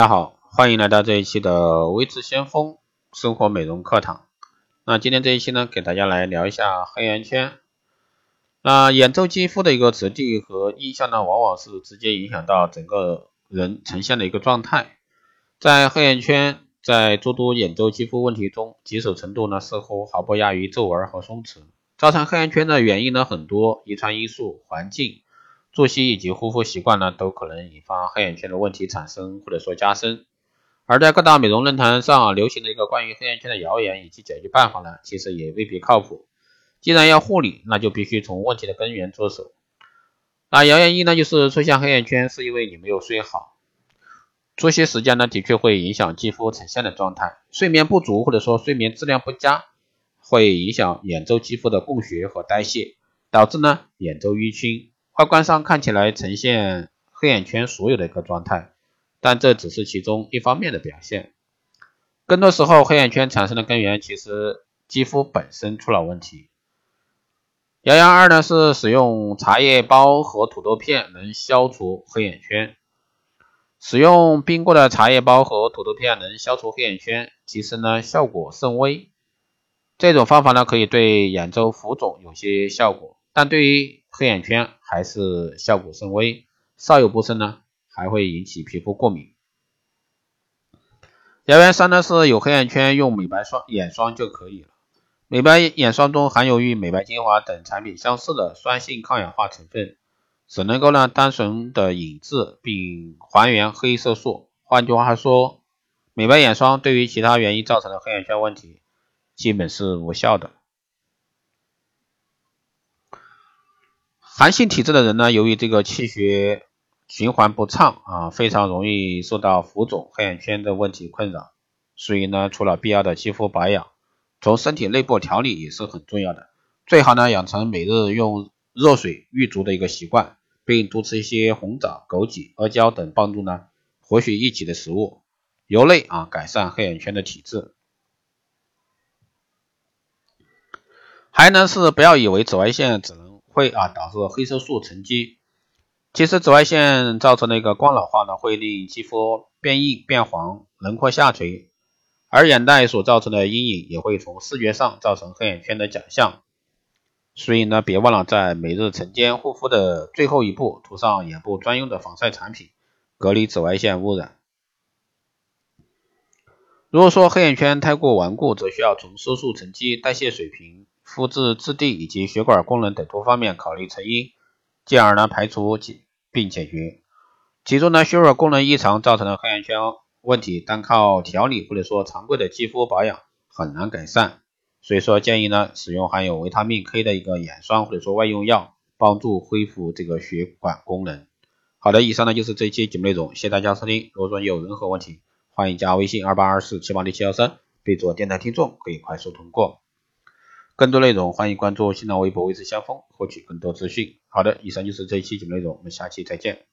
大家好，欢迎来到这一期的微智先锋生活美容课堂。那今天这一期呢，给大家来聊一下黑眼圈。那眼周肌肤的一个质地和印象呢，往往是直接影响到整个人呈现的一个状态。在黑眼圈在诸多眼周肌肤问题中，棘手程度呢，似乎毫不亚于皱纹和松弛。造成黑眼圈的原因呢很多，遗传因素、环境。作息以及护肤习惯呢，都可能引发黑眼圈的问题产生或者说加深。而在各大美容论坛上流行的一个关于黑眼圈的谣言以及解决办法呢，其实也未必靠谱。既然要护理，那就必须从问题的根源着手。那谣言一呢，就是出现黑眼圈是因为你没有睡好。作息时间呢，的确会影响肌肤呈现的状态。睡眠不足或者说睡眠质量不佳，会影响眼周肌肤的供血和代谢，导致呢眼周淤青。外观上看起来呈现黑眼圈所有的一个状态，但这只是其中一方面的表现。更多时候，黑眼圈产生的根源其实肌肤本身出了问题。谣言二呢是使用茶叶包和土豆片能消除黑眼圈。使用冰过的茶叶包和土豆片能消除黑眼圈，其实呢效果甚微。这种方法呢可以对眼周浮肿有些效果，但对于黑眼圈还是效果甚微，稍有不慎呢，还会引起皮肤过敏。谣言三呢是有黑眼圈用美白霜眼霜就可以了。美白眼霜中含有与美白精华等产品相似的酸性抗氧化成分，只能够呢单纯的引致并还原黑色素。换句话说，美白眼霜对于其他原因造成的黑眼圈问题基本是无效的。寒性体质的人呢，由于这个气血循环不畅啊，非常容易受到浮肿、黑眼圈的问题困扰。所以呢，除了必要的肌肤保养，从身体内部调理也是很重要的。最好呢，养成每日用热水浴足的一个习惯，并多吃一些红枣、枸杞、阿胶等帮助呢活血益气的食物，由内啊改善黑眼圈的体质。还呢是不要以为紫外线只能。会啊导致黑色素沉积。其实紫外线造成的一个光老化呢，会令肌肤变硬变黄，轮廓下垂，而眼袋所造成的阴影也会从视觉上造成黑眼圈的假象。所以呢，别忘了在每日晨间护肤的最后一步涂上眼部专用的防晒产品，隔离紫外线污染。如果说黑眼圈太过顽固，则需要从色素沉积、代谢水平。肤质质地以及血管功能等多方面考虑成因，进而呢排除并解决。其中呢血管功能异常造成的黑眼圈问题，单靠调理或者说常规的肌肤保养很难改善。所以说建议呢使用含有维他命 K 的一个眼霜或者说外用药，帮助恢复这个血管功能。好的，以上呢就是这一期节目内容，谢谢大家收听。如果说有任何问题，欢迎加微信二八二四七八六七幺三，备注电台听众，可以快速通过。更多内容，欢迎关注新浪微博“微之相锋”，获取更多资讯。好的，以上就是这一期节目内容，我们下期再见。